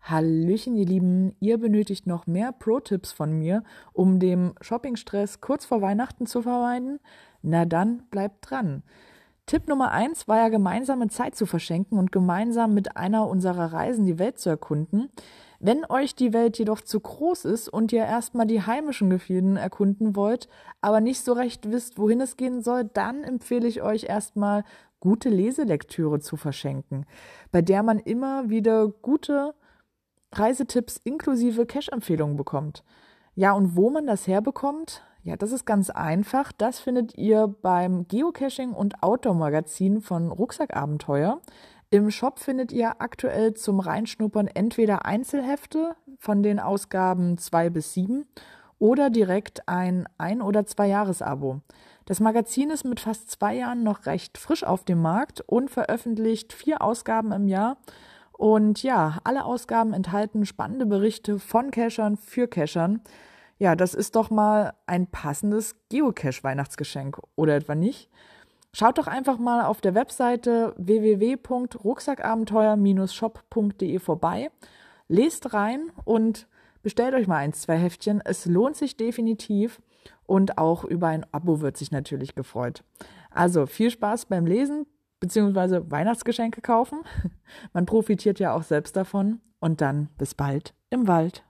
Hallöchen, ihr Lieben, ihr benötigt noch mehr Pro-Tipps von mir, um dem Shoppingstress kurz vor Weihnachten zu vermeiden? Na dann bleibt dran. Tipp Nummer eins war ja gemeinsame Zeit zu verschenken und gemeinsam mit einer unserer Reisen die Welt zu erkunden. Wenn euch die Welt jedoch zu groß ist und ihr erstmal die heimischen Gefilden erkunden wollt, aber nicht so recht wisst, wohin es gehen soll, dann empfehle ich euch erstmal gute Leselektüre zu verschenken, bei der man immer wieder gute Reisetipps inklusive Cash-Empfehlungen bekommt. Ja, und wo man das herbekommt? Ja, das ist ganz einfach. Das findet ihr beim Geocaching und Outdoor-Magazin von Rucksackabenteuer. Im Shop findet ihr aktuell zum Reinschnuppern entweder Einzelhefte von den Ausgaben 2 bis 7 oder direkt ein Ein- oder Zwei-Jahres-Abo. Das Magazin ist mit fast zwei Jahren noch recht frisch auf dem Markt und veröffentlicht vier Ausgaben im Jahr. Und ja, alle Ausgaben enthalten spannende Berichte von Cachern für Cachern. Ja, das ist doch mal ein passendes Geocache-Weihnachtsgeschenk, oder etwa nicht? Schaut doch einfach mal auf der Webseite www.rucksackabenteuer-shop.de vorbei, lest rein und bestellt euch mal eins, zwei Heftchen. Es lohnt sich definitiv und auch über ein Abo wird sich natürlich gefreut. Also viel Spaß beim Lesen bzw. Weihnachtsgeschenke kaufen. Man profitiert ja auch selbst davon und dann bis bald im Wald.